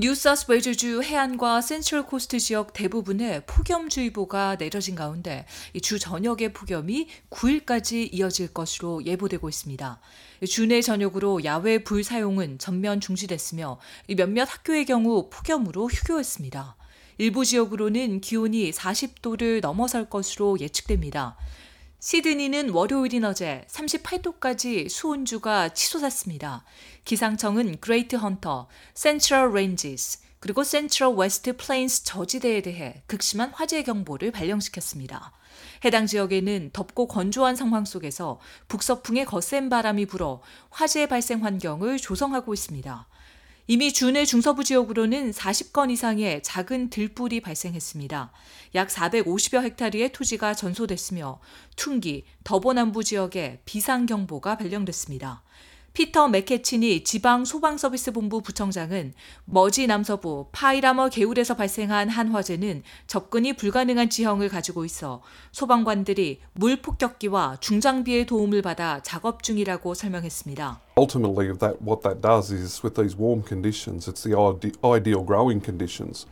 뉴사우스웨일스주 해안과 센트럴 코스트 지역 대부분에 폭염주의보가 내려진 가운데 주 전역의 폭염이 9일까지 이어질 것으로 예보되고 있습니다. 주내 전역으로 야외 불 사용은 전면 중지됐으며 몇몇 학교의 경우 폭염으로 휴교했습니다. 일부 지역으로는 기온이 40도를 넘어설 것으로 예측됩니다. 시드니는 월요일인 어제 38도까지 수은주가 치솟았습니다. 기상청은 그레이트 헌터, 센트럴 레인지스, 그리고 센트럴 웨스트 플레인스 저지대에 대해 극심한 화재 경보를 발령시켰습니다. 해당 지역에는 덥고 건조한 상황 속에서 북서풍의 거센 바람이 불어 화재 발생 환경을 조성하고 있습니다. 이미 주내 중서부 지역으로는 40건 이상의 작은 들불이 발생했습니다. 약 450여 헥타르의 토지가 전소됐으며 퉁기, 더보 남부 지역에 비상경보가 발령됐습니다. 피터 맥케치니 지방 소방서비스 본부 부청장은 머지 남서부 파이라머 개울에서 발생한 한 화재는 접근이 불가능한 지형을 가지고 있어 소방관들이 물 폭격기와 중장비의 도움을 받아 작업 중이라고 설명했습니다. Ultimately, that what that does is with these warm conditions, it's the ideal growing conditions.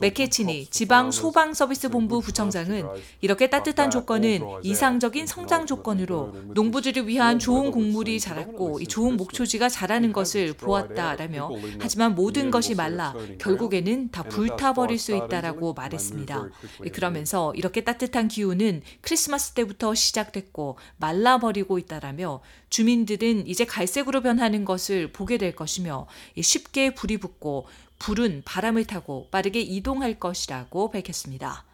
맥케치니 지방 소방 서비스 본부 부청장은 이렇게 따뜻한 조건은 이상적인 성장 조건으로 농부들을 위한 좋은 곡물이 자랐고 이 좋은 목초지가 자라는 것을 보았다라며 하지만 모든 것이 말라 결국에는 다 불타버릴 수 있다라고 말했습니다. 그러면서 이렇게 따뜻한 기후는 크리스마스 때부터 시작됐고 말라버리고 있다라며 주민들은 이제 갈색으로 변하는 것을 보게 될 것이며 쉽게 불이 붙고 불은 바람을 타고 빠르게 이동할 것이라고 밝혔습니다.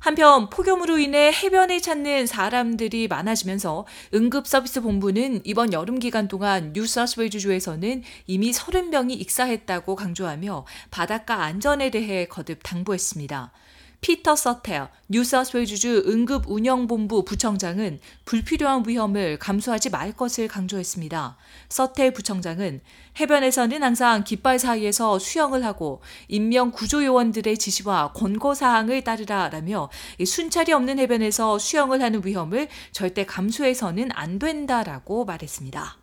한편 폭염으로 인해 해변을 찾는 사람들이 많아지면서 응급서비스 본부는 이번 여름 기간 동안 뉴사스웨이주주에서는 이미 30명이 익사했다고 강조하며 바닷가 안전에 대해 거듭 당부했습니다. 피터 서텔 뉴사스웨이주주 응급 운영본부 부청장은 불필요한 위험을 감수하지 말 것을 강조했습니다. 서텔 부청장은 해변에서는 항상 깃발 사이에서 수영을 하고 인명 구조 요원들의 지시와 권고 사항을 따르라라며 순찰이 없는 해변에서 수영을 하는 위험을 절대 감수해서는 안 된다라고 말했습니다.